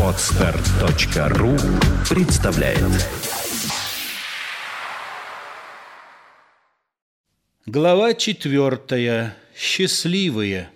Отстар.ру представляет Глава четвертая. Счастливые.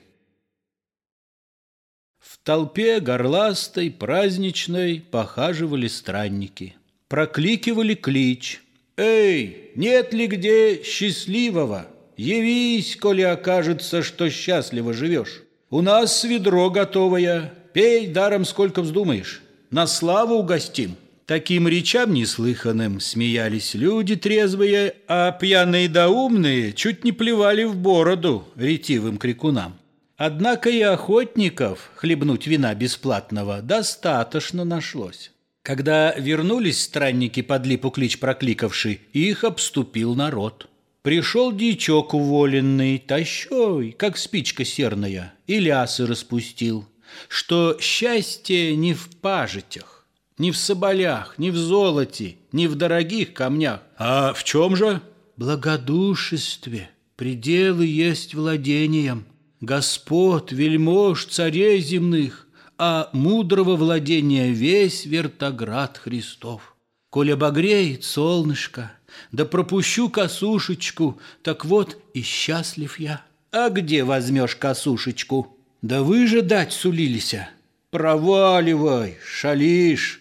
В толпе горластой, праздничной похаживали странники. Прокликивали клич. «Эй, нет ли где счастливого? Явись, коли окажется, что счастливо живешь. У нас ведро готовое, пей даром сколько вздумаешь. На славу угостим». Таким речам неслыханным смеялись люди трезвые, а пьяные да умные чуть не плевали в бороду ретивым крикунам. Однако и охотников хлебнуть вина бесплатного достаточно нашлось. Когда вернулись странники под липу клич прокликавший, их обступил народ. Пришел дичок уволенный, тащой, как спичка серная, и лясы распустил, что счастье не в пажитях, не в соболях, не в золоте, не в дорогих камнях. А в чем же? Благодушестве. Пределы есть владением. Господ, вельмож, царей земных, а мудрого владения весь вертоград Христов. Коль обогреет солнышко, да пропущу косушечку, так вот и счастлив я. А где возьмешь косушечку? Да вы же дать сулилися. Проваливай, шалишь.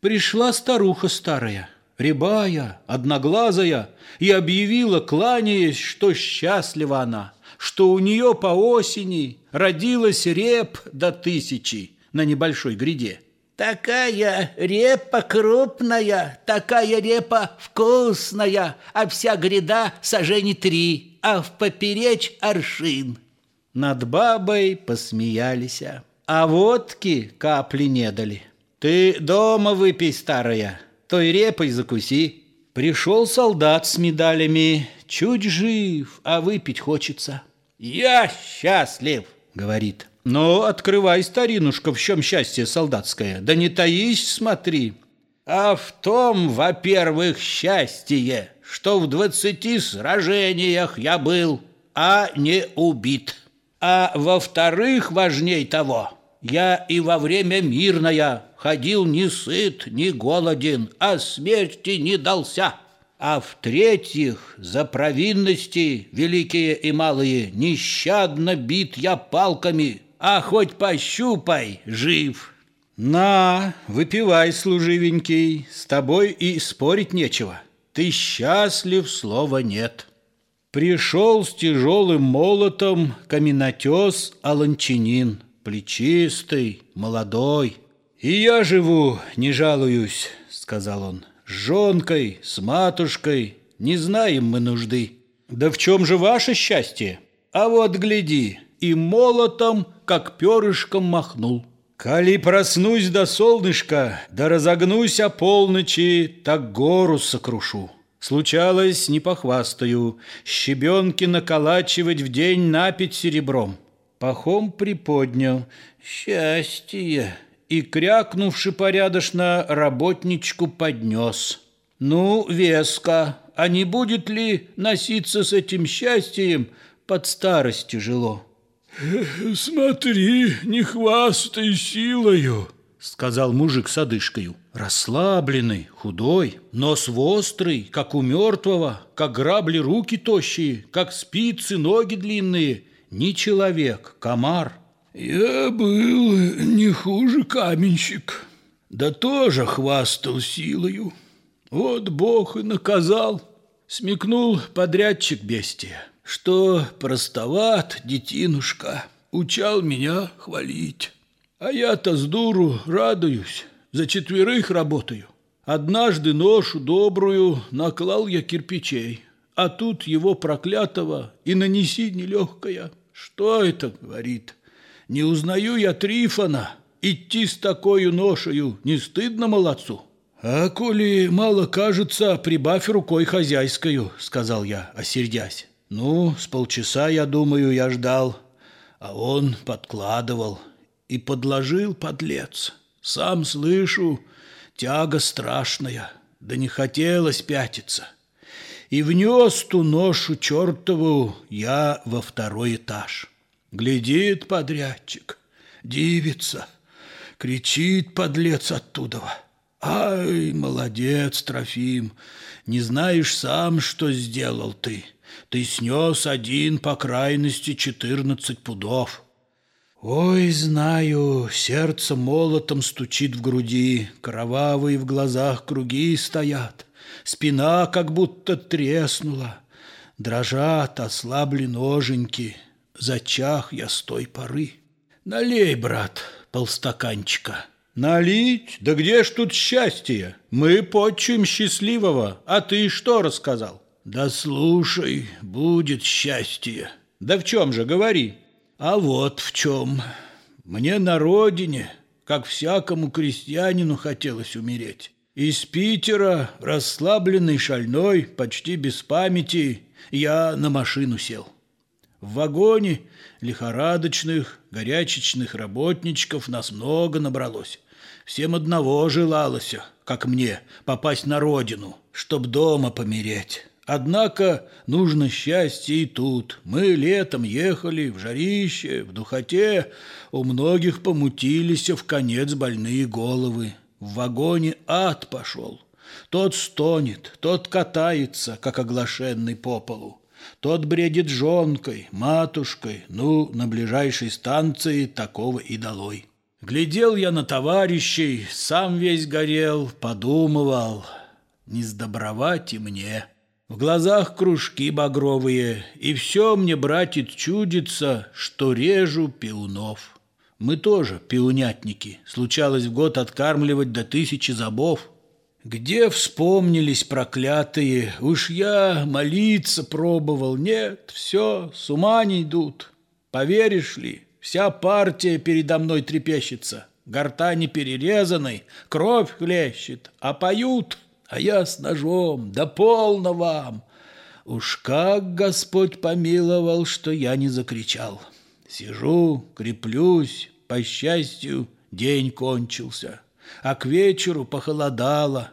Пришла старуха старая, рябая, одноглазая, и объявила, кланяясь, что счастлива она, что у нее по осени родилась реп до тысячи, на небольшой гряде. Такая репа крупная, такая репа вкусная, а вся гряда сажени три, а в поперечь аршин. Над бабой посмеялись, а водки капли не дали. Ты дома выпей, старая, той репой закуси. Пришел солдат с медалями, чуть жив, а выпить хочется. «Я счастлив!» — говорит. «Ну, открывай, старинушка, в чем счастье солдатское, да не таись, смотри». «А в том, во-первых, счастье, что в двадцати сражениях я был, а не убит. А во-вторых, важней того, я и во время мирное ходил не сыт, не голоден, а смерти не дался». А в-третьих, за провинности, великие и малые, нещадно бит я палками, а хоть пощупай, жив. На, выпивай, служивенький, с тобой и спорить нечего. Ты счастлив, слова нет. Пришел с тяжелым молотом каменотес Аланчинин, плечистый, молодой. И я живу, не жалуюсь, сказал он с жонкой, с матушкой, не знаем мы нужды. Да в чем же ваше счастье? А вот гляди, и молотом, как перышком махнул. Коли проснусь до солнышка, да разогнусь о полночи, так гору сокрушу. Случалось, не похвастаю, щебенки наколачивать в день напить серебром. Пахом приподнял. Счастье! и, крякнувши порядочно, работничку поднес. «Ну, веска, а не будет ли носиться с этим счастьем под старость тяжело?» «Смотри, не хвастай силою», — сказал мужик с одышкою. Расслабленный, худой, нос вострый, как у мертвого, как грабли руки тощие, как спицы ноги длинные. Не человек, комар — я был не хуже каменщик, да тоже хвастал силою. Вот Бог и наказал, смекнул подрядчик бестия, что простоват детинушка, учал меня хвалить. А я-то с дуру радуюсь, за четверых работаю. Однажды ношу добрую наклал я кирпичей, а тут его проклятого и нанеси нелегкая. Что это, говорит, не узнаю я Трифона. Идти с такой ношею не стыдно молодцу? А коли мало кажется, прибавь рукой хозяйскую, сказал я, осердясь. Ну, с полчаса, я думаю, я ждал, а он подкладывал и подложил подлец. Сам слышу, тяга страшная, да не хотелось пятиться. И внес ту ношу чертову я во второй этаж. Глядит подрядчик. дивится. Кричит подлец оттуда. Ай, молодец, Трофим, не знаешь сам, что сделал ты. Ты снес один по крайности четырнадцать пудов. Ой, знаю, сердце молотом стучит в груди, кровавые в глазах круги стоят, спина как будто треснула, дрожат, ослабли ноженьки, зачах я с той поры. Налей, брат, полстаканчика. Налить? Да где ж тут счастье? Мы почуем счастливого, а ты что рассказал? Да слушай, будет счастье. Да в чем же, говори. А вот в чем. Мне на родине, как всякому крестьянину, хотелось умереть. Из Питера, расслабленный, шальной, почти без памяти, я на машину сел. В вагоне лихорадочных, горячечных работничков нас много набралось. Всем одного желалось, как мне, попасть на родину, чтоб дома помереть. Однако нужно счастье и тут. Мы летом ехали в жарище, в духоте. У многих помутились в конец больные головы. В вагоне ад пошел. Тот стонет, тот катается, как оглашенный по полу. Тот бредит жонкой, матушкой, ну, на ближайшей станции такого и долой. Глядел я на товарищей, сам весь горел, подумывал, не сдобровать и мне. В глазах кружки багровые, и все мне, братец, чудится, что режу пиунов. Мы тоже пиунятники, случалось в год откармливать до тысячи забов. Где вспомнились проклятые, уж я молиться пробовал, нет, все, с ума не идут. Поверишь ли, вся партия передо мной трепещется, гортани перерезанной, кровь хлещет, а поют — а я с ножом, да полно вам. Уж как Господь помиловал, что я не закричал. Сижу, креплюсь, по счастью, день кончился, а к вечеру похолодало.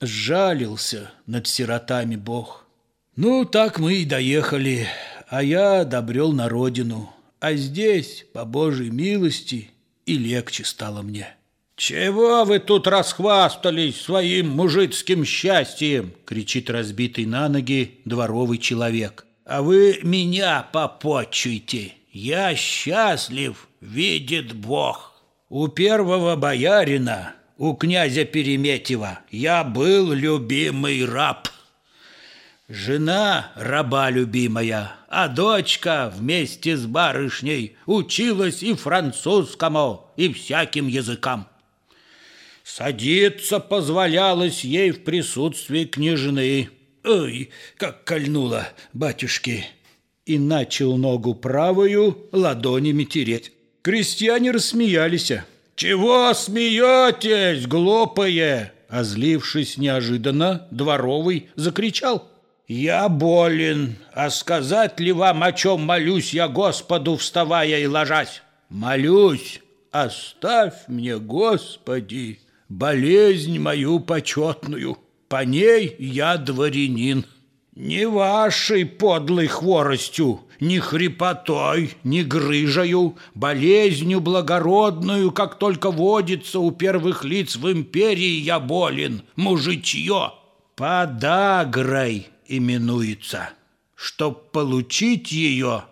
Сжалился над сиротами Бог. Ну, так мы и доехали, а я добрел на родину, а здесь, по Божьей милости, и легче стало мне. «Чего вы тут расхвастались своим мужицким счастьем?» — кричит разбитый на ноги дворовый человек. «А вы меня попочуйте! Я счастлив, видит Бог!» «У первого боярина, у князя Переметьева, я был любимый раб!» Жена раба любимая, а дочка вместе с барышней училась и французскому, и всяким языкам. Садиться позволялось ей в присутствии княжны. Ой, как кольнуло, батюшки! И начал ногу правую ладонями тереть. Крестьяне рассмеялись. «Чего смеетесь, глупые?» Озлившись неожиданно, дворовый закричал. «Я болен, а сказать ли вам, о чем молюсь я Господу, вставая и ложась?» «Молюсь, оставь мне, Господи!» Болезнь мою почетную, по ней я дворянин. Не вашей подлой хворостью, ни хрипотой, ни грыжою, болезнью благородную, как только водится у первых лиц в империи, я болен, мужичье, подагрой именуется. Чтоб получить ее,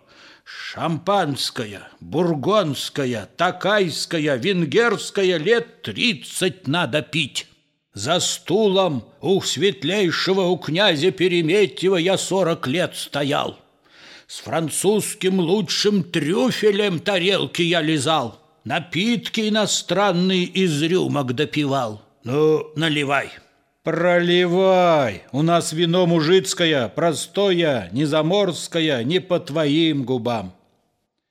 Шампанское, бургонское, такайское, венгерское лет тридцать надо пить. За стулом у светлейшего у князя Переметьева я сорок лет стоял. С французским лучшим трюфелем тарелки я лизал. Напитки иностранные из рюмок допивал. Ну, наливай. Проливай. У нас вино мужицкое, простое, не заморское, не по твоим губам.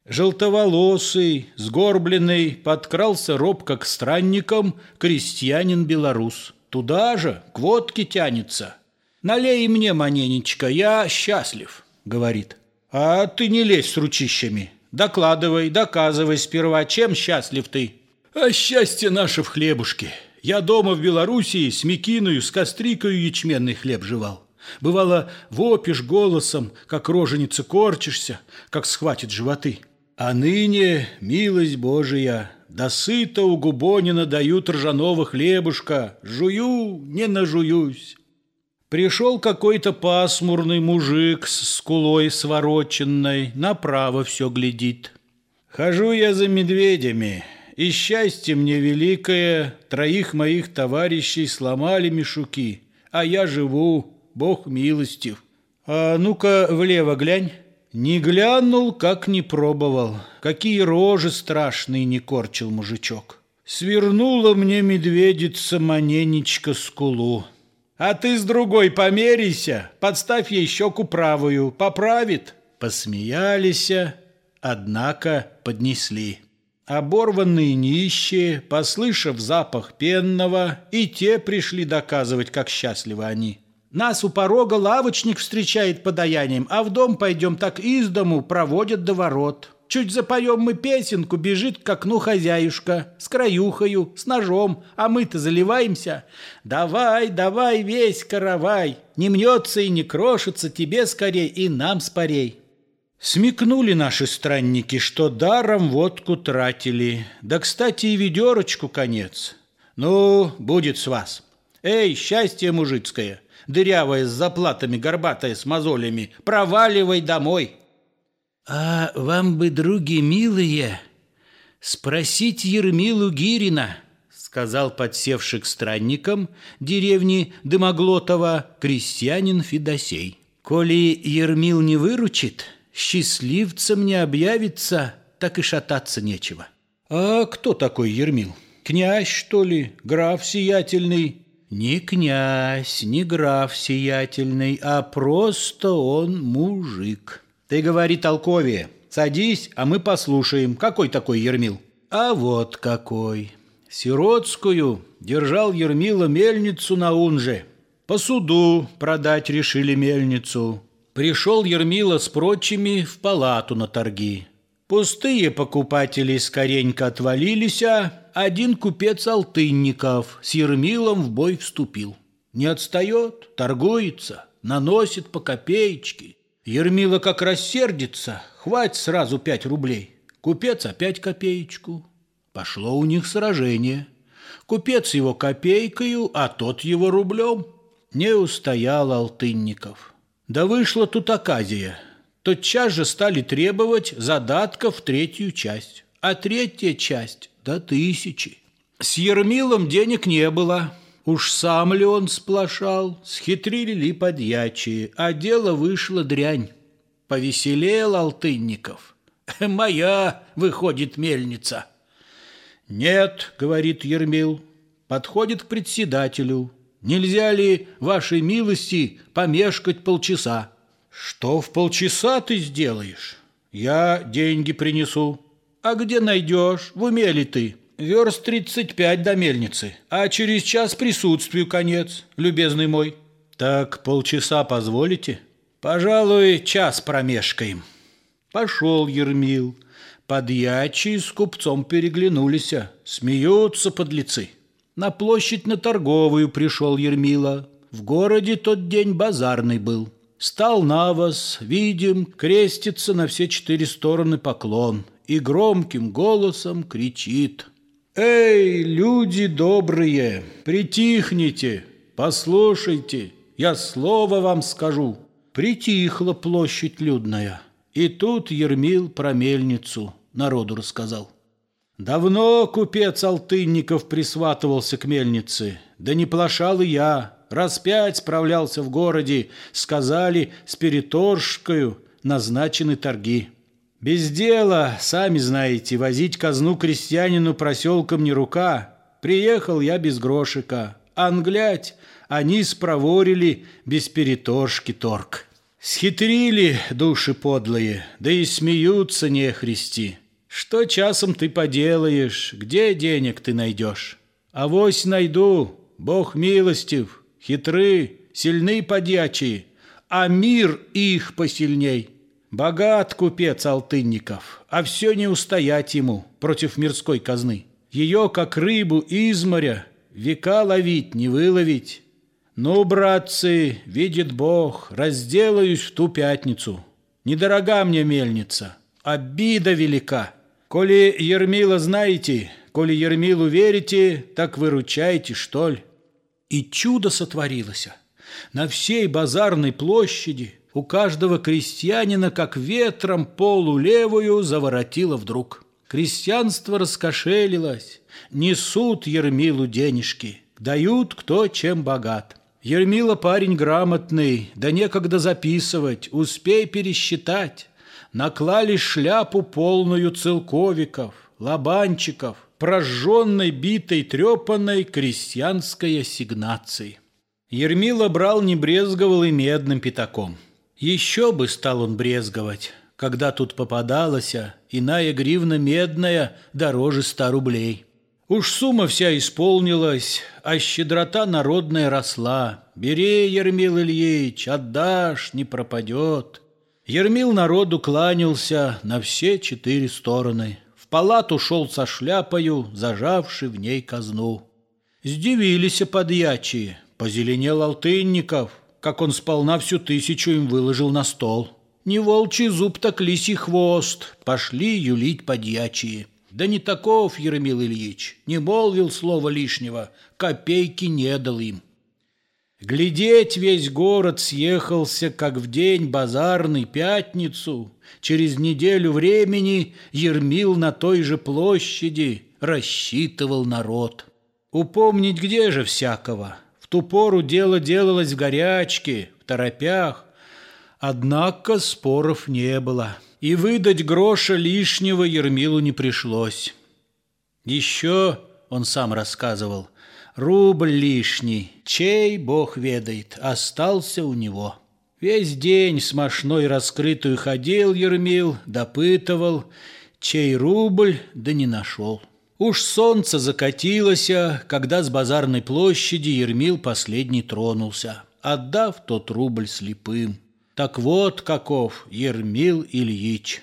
Желтоволосый, сгорбленный, подкрался робко к странникам крестьянин-белорус. Туда же, к водке тянется. «Налей мне, маненечка, я счастлив», — говорит. «А ты не лезь с ручищами. Докладывай, доказывай сперва, чем счастлив ты». «А счастье наше в хлебушке. Я дома в Белоруссии с мекиною, с кострикою ячменный хлеб жевал. Бывало, вопишь голосом, как роженица корчишься, как схватит животы. А ныне, милость Божия, до сыта у Губонина дают ржаного хлебушка, жую, не нажуюсь. Пришел какой-то пасмурный мужик с скулой свороченной, направо все глядит. Хожу я за медведями, и счастье мне великое, троих моих товарищей сломали мешуки, а я живу, Бог милостив. А ну-ка влево глянь. Не глянул, как не пробовал. Какие рожи страшные не корчил мужичок. Свернула мне медведица маненечко скулу. А ты с другой померися, подставь ей щеку правую, поправит. Посмеялись, однако поднесли. Оборванные нищие, послышав запах пенного, и те пришли доказывать, как счастливы они. Нас у порога лавочник встречает подаянием, а в дом пойдем так из дому проводят до ворот. Чуть запоем мы песенку, бежит к окну хозяюшка, с краюхою, с ножом, а мы-то заливаемся. Давай, давай весь каравай, не мнется и не крошится тебе скорей и нам спорей. Смекнули наши странники, что даром водку тратили, да, кстати, и ведерочку конец. Ну, будет с вас. Эй, счастье мужицкое, дырявая с заплатами, горбатая с мозолями. Проваливай домой!» «А вам бы, други милые, спросить Ермилу Гирина», сказал подсевший к странникам деревни Дымоглотова крестьянин Федосей. «Коли Ермил не выручит, счастливцем не объявится, так и шататься нечего». «А кто такой Ермил? Князь, что ли? Граф сиятельный?» Не князь, не граф сиятельный, а просто он мужик. Ты говори толковее. Садись, а мы послушаем. Какой такой Ермил? А вот какой. Сиротскую держал Ермила мельницу на Унже. По суду продать решили мельницу. Пришел Ермила с прочими в палату на торги. Пустые покупатели скоренько отвалились, а один купец Алтынников с Ермилом в бой вступил. Не отстает, торгуется, наносит по копеечке. Ермила как рассердится, хватит сразу пять рублей. Купец опять копеечку. Пошло у них сражение. Купец его копейкою, а тот его рублем. Не устоял Алтынников. Да вышла тут оказия – тотчас же стали требовать задатков третью часть, а третья часть до тысячи. С Ермилом денег не было, уж сам ли он сплошал, схитрили ли подьячие, а дело вышло дрянь. Повеселел Алтынников. «Моя, выходит, мельница». «Нет», — говорит Ермил, подходит к председателю. «Нельзя ли, вашей милости, помешкать полчаса?» Что в полчаса ты сделаешь? Я деньги принесу. А где найдешь? В уме ли ты? Верст тридцать пять до мельницы, а через час присутствию конец, любезный мой. Так полчаса позволите? Пожалуй, час промешкаем. Пошел Ермил. Подьячие с купцом переглянулись, смеются подлецы. На площадь на торговую пришел Ермила. В городе тот день базарный был. Стал на вас, видим, крестится на все четыре стороны поклон и громким голосом кричит. «Эй, люди добрые, притихните, послушайте, я слово вам скажу». Притихла площадь людная, и тут Ермил про мельницу народу рассказал. Давно купец Алтынников присватывался к мельнице, да не плашал и я, Раз пять справлялся в городе, сказали, с переторжкою назначены торги. Без дела, сами знаете, возить казну крестьянину проселком не рука. Приехал я без грошика. Англять, они спроворили без переторжки торг. Схитрили души подлые, да и смеются нехристи. Что часом ты поделаешь, где денег ты найдешь? Авось найду, Бог милостив, хитры, сильны подьячие, а мир их посильней. Богат купец Алтынников, а все не устоять ему против мирской казны. Ее, как рыбу из моря, века ловить, не выловить. Ну, братцы, видит Бог, разделаюсь в ту пятницу. Недорога мне мельница. Обида велика. Коли Ермила знаете, коли Ермилу верите, так выручайте, что ли. И чудо сотворилось. На всей базарной площади у каждого крестьянина, как ветром полу левую, заворотило вдруг. Крестьянство раскошелилось, несут Ермилу денежки, дают кто чем богат. Ермила парень грамотный, да некогда записывать, успей пересчитать. Наклали шляпу полную целковиков, лобанчиков, прожженной, битой, трепанной крестьянской ассигнацией. Ермила брал, не брезговал и медным пятаком. Еще бы стал он брезговать, когда тут попадалась иная гривна медная дороже ста рублей. Уж сумма вся исполнилась, а щедрота народная росла. Бери, Ермил Ильич, отдашь, не пропадет. Ермил народу кланялся на все четыре стороны. В палату шел со шляпою, зажавший в ней казну. Сдивились подьячие, позеленел Алтынников, как он сполна всю тысячу им выложил на стол. Не волчий зуб, так лисий хвост, пошли юлить подьячие. Да не таков, Еремил Ильич, не молвил слова лишнего, копейки не дал им. Глядеть весь город съехался, как в день базарный пятницу. Через неделю времени Ермил на той же площади рассчитывал народ. Упомнить где же всякого? В ту пору дело делалось в горячке, в торопях. Однако споров не было и выдать гроша лишнего Ермилу не пришлось. Еще, он сам рассказывал, рубль лишний, чей, бог ведает, остался у него. Весь день с мошной раскрытую ходил Ермил, допытывал, чей рубль, да не нашел. Уж солнце закатилось, когда с базарной площади Ермил последний тронулся, отдав тот рубль слепым. Так вот каков Ермил Ильич.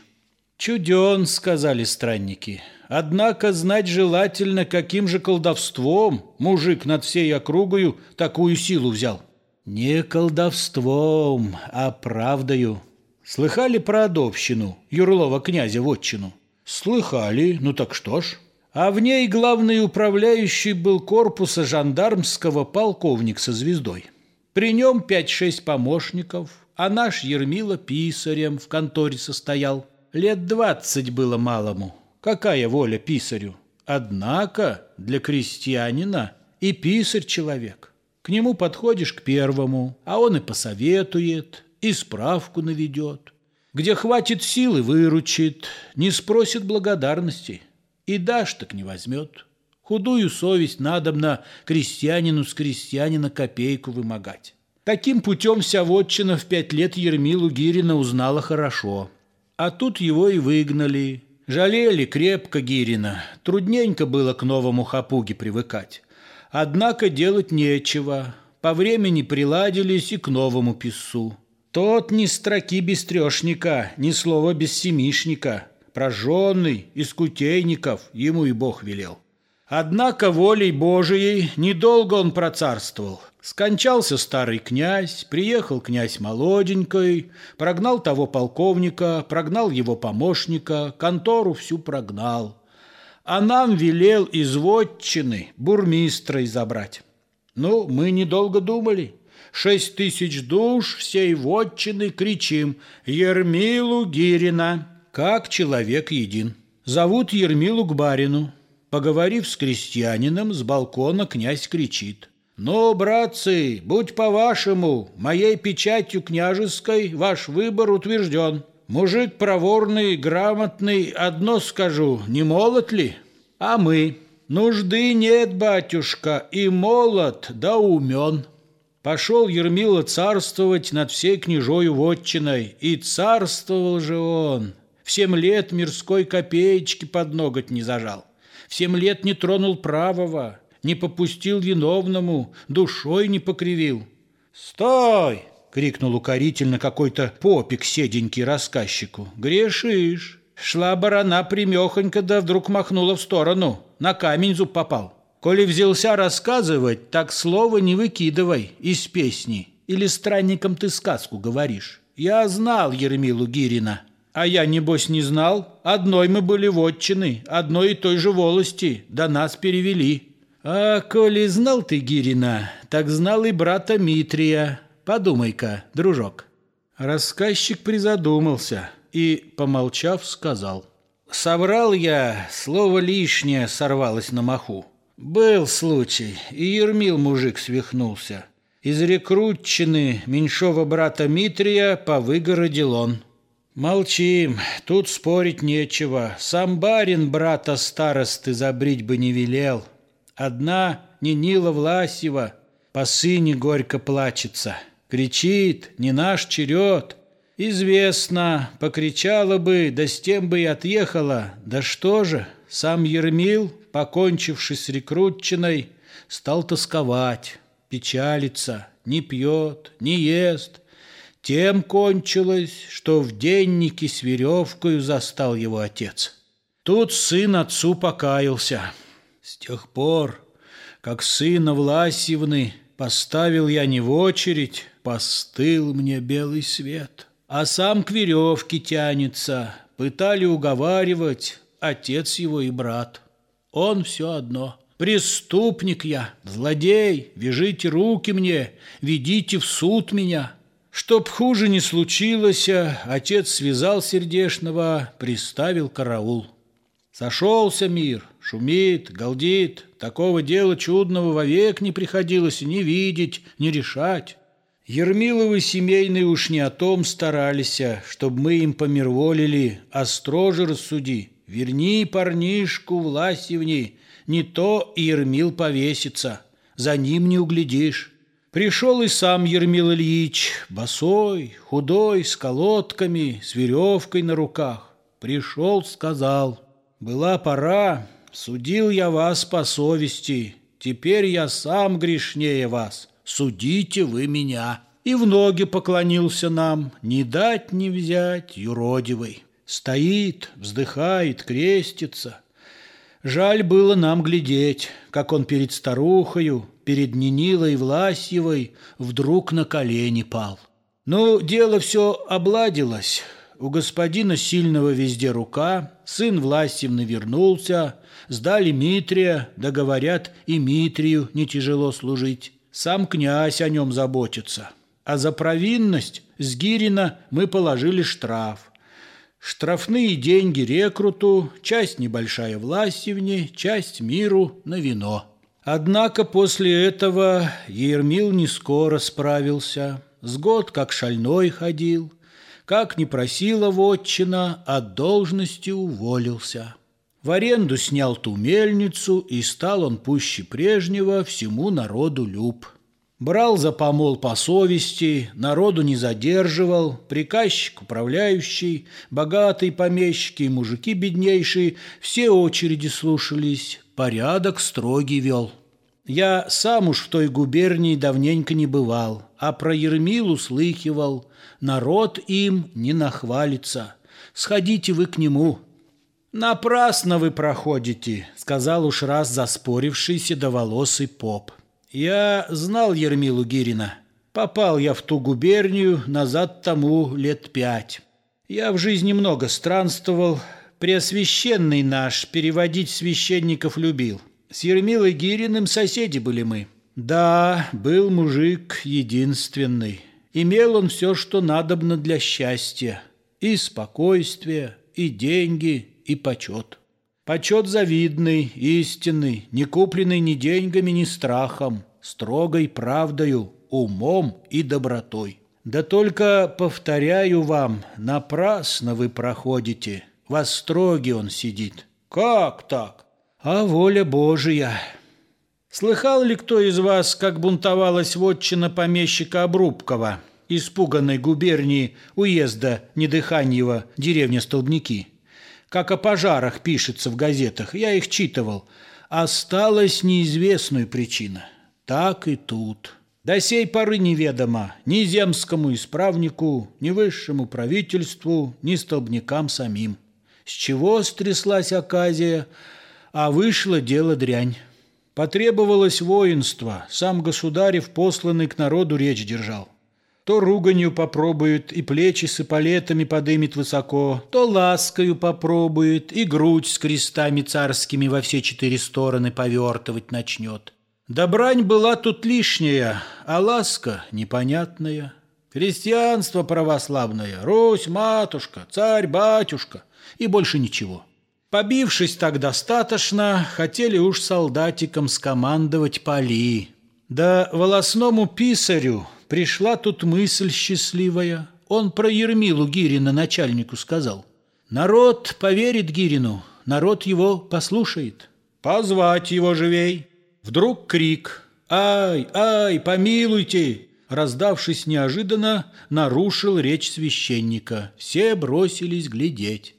Чуден, сказали странники. Однако знать желательно, каким же колдовством мужик над всей округою такую силу взял. Не колдовством, а правдою. Слыхали про Адовщину, Юрлова князя Вотчину? Слыхали, ну так что ж. А в ней главный управляющий был корпуса жандармского полковник со звездой. При нем пять-шесть помощников, а наш Ермила писарем в конторе состоял. Лет двадцать было малому. Какая воля писарю? Однако для крестьянина и писарь человек. К нему подходишь к первому, а он и посоветует, и справку наведет. Где хватит силы, выручит, не спросит благодарности. И дашь, так не возьмет. Худую совесть надобно крестьянину с крестьянина копейку вымогать. Таким путем вся вотчина в пять лет Ермилу Гирина узнала хорошо. А тут его и выгнали. Жалели крепко Гирина. Трудненько было к новому хапуге привыкать. Однако делать нечего. По времени приладились и к новому писцу. Тот ни строки без трешника, ни слова без семишника. Прожженный, из кутейников, ему и Бог велел. Однако волей Божией недолго он процарствовал. Скончался старый князь, приехал князь молоденькой, прогнал того полковника, прогнал его помощника, контору всю прогнал. А нам велел из вотчины бурмистра забрать. Ну, мы недолго думали. Шесть тысяч душ всей вотчины кричим «Ермилу Гирина!» Как человек един. Зовут Ермилу к барину. Поговорив с крестьянином, с балкона князь кричит. «Ну, братцы, будь по-вашему, моей печатью княжеской ваш выбор утвержден. Мужик проворный, грамотный, одно скажу, не молод ли? А мы? Нужды нет, батюшка, и молод, да умен». Пошел Ермила царствовать над всей княжою вотчиной, и царствовал же он. В семь лет мирской копеечки под ноготь не зажал в семь лет не тронул правого, не попустил виновному, душой не покривил. «Стой!» — крикнул укорительно какой-то попик седенький рассказчику. «Грешишь!» Шла барана примехонько, да вдруг махнула в сторону. На камень зуб попал. Коли взялся рассказывать, так слово не выкидывай из песни. Или странникам ты сказку говоришь. Я знал Ермилу Гирина. А я, небось, не знал. Одной мы были вотчины, одной и той же волости, до нас перевели. А коли знал ты Гирина, так знал и брата Митрия. Подумай-ка, дружок. Рассказчик призадумался и, помолчав, сказал. Соврал я, слово лишнее сорвалось на маху. Был случай, и Ермил мужик свихнулся. Из рекрутчины меньшого брата Митрия повыгородил он. Молчим, тут спорить нечего. Сам барин брата старосты забрить бы не велел. Одна Нинила Власева по сыне горько плачется. Кричит, не наш черед. Известно, покричала бы, да с тем бы и отъехала. Да что же, сам Ермил, покончивший с рекрутчиной, стал тосковать, печалиться, не пьет, не ест. Тем кончилось, что в деннике с веревкою застал его отец. Тут сын отцу покаялся. С тех пор, как сына Власьевны поставил я не в очередь, постыл мне белый свет, а сам к веревке тянется, пытали уговаривать отец его и брат. Он все одно. Преступник я, злодей, вяжите руки мне, ведите в суд меня. Чтоб хуже не случилось, отец связал сердешного, приставил караул. Сошелся мир, шумит, галдит. Такого дела чудного вовек не приходилось ни видеть, ни решать. Ермиловы семейные уж не о том старались, чтоб мы им помирволили, а строже рассуди. Верни парнишку Власевни, не то и Ермил повесится, за ним не углядишь. Пришел и сам Ермил Ильич, босой, худой, с колодками, с веревкой на руках. Пришел, сказал – была пора, судил я вас по совести, теперь я сам грешнее вас, судите вы меня. И в ноги поклонился нам, не дать не взять, юродивый. Стоит, вздыхает, крестится. Жаль было нам глядеть, как он перед старухою, перед Нинилой Власьевой вдруг на колени пал. Ну, дело все обладилось, у господина сильного везде рука, сын Власьевны вернулся, сдали Митрия, да говорят, и Митрию не тяжело служить. Сам князь о нем заботится. А за провинность с Гирина мы положили штраф. Штрафные деньги рекруту, часть небольшая Власьевне, часть миру на вино. Однако после этого Ермил не скоро справился. С год как шальной ходил – как не просила вотчина, от должности уволился. В аренду снял ту мельницу, и стал он пуще прежнего всему народу люб. Брал за помол по совести, народу не задерживал, приказчик управляющий, богатые помещики и мужики беднейшие все очереди слушались, порядок строгий вел. Я сам уж в той губернии давненько не бывал, а про Ермилу слыхивал. Народ им не нахвалится. Сходите вы к нему». «Напрасно вы проходите», — сказал уж раз заспоривший седоволосый поп. «Я знал Ермилу Гирина. Попал я в ту губернию назад тому лет пять. Я в жизни много странствовал. Преосвященный наш переводить священников любил. С Ермилой Гириным соседи были мы. Да, был мужик единственный. Имел он все, что надобно для счастья. И спокойствие, и деньги, и почет. Почет завидный, истинный, не купленный ни деньгами, ни страхом, строгой правдою, умом и добротой. Да только, повторяю вам, напрасно вы проходите, во строге он сидит. Как так? А воля Божия. Слыхал ли кто из вас, как бунтовалась вотчина помещика Обрубкова, испуганной губернии уезда Недыханьева, деревня Столбники? Как о пожарах пишется в газетах, я их читывал. Осталась неизвестная причина. Так и тут. До сей поры неведомо ни земскому исправнику, ни высшему правительству, ни столбникам самим. С чего стряслась оказия – а вышло дело дрянь. Потребовалось воинство, сам государев, посланный к народу, речь держал. То руганью попробует и плечи с эполетами подымет высоко, то ласкою попробует и грудь с крестами царскими во все четыре стороны повертывать начнет. Да брань была тут лишняя, а ласка непонятная. Христианство православное, Русь, матушка, царь, батюшка и больше ничего. Побившись так достаточно, хотели уж солдатикам скомандовать поли. Да волосному писарю Пришла тут мысль счастливая. Он про Ермилу Гирина начальнику сказал. Народ поверит Гирину, народ его послушает. Позвать его живей. Вдруг крик. «Ай, ай, помилуйте!» Раздавшись неожиданно, нарушил речь священника. Все бросились глядеть.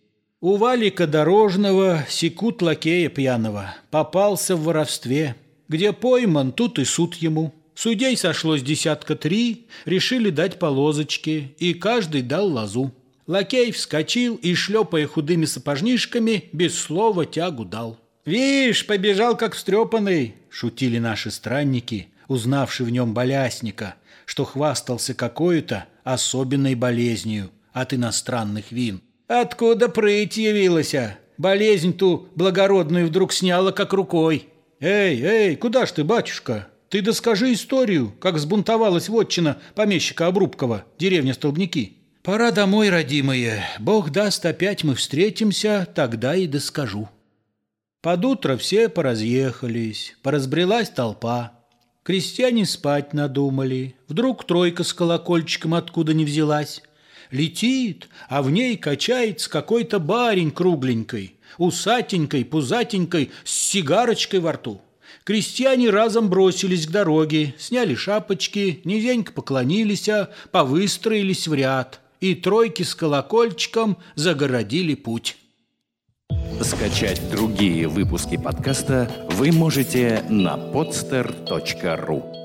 У валика дорожного секут лакея пьяного. Попался в воровстве. Где пойман, тут и суд ему. Судей сошлось десятка три, решили дать по лозочке, и каждый дал лозу. Лакей вскочил и, шлепая худыми сапожнишками, без слова тягу дал. «Вишь, побежал как встрепанный!» — шутили наши странники, узнавши в нем болясника, что хвастался какой-то особенной болезнью от иностранных вин. «Откуда прыть явилась? Болезнь ту благородную вдруг сняла как рукой!» «Эй, эй, куда ж ты, батюшка?» Ты доскажи историю, как сбунтовалась вотчина помещика Обрубкова, деревня Столбники. Пора домой, родимые. Бог даст, опять мы встретимся, тогда и доскажу. Под утро все поразъехались, поразбрелась толпа. Крестьяне спать надумали. Вдруг тройка с колокольчиком откуда не взялась. Летит, а в ней качается какой-то барень кругленькой, усатенькой, пузатенькой, с сигарочкой во рту. Крестьяне разом бросились к дороге, сняли шапочки, низенько поклонились, а повыстроились в ряд, и тройки с колокольчиком загородили путь. Скачать другие выпуски подкаста вы можете на podster.ru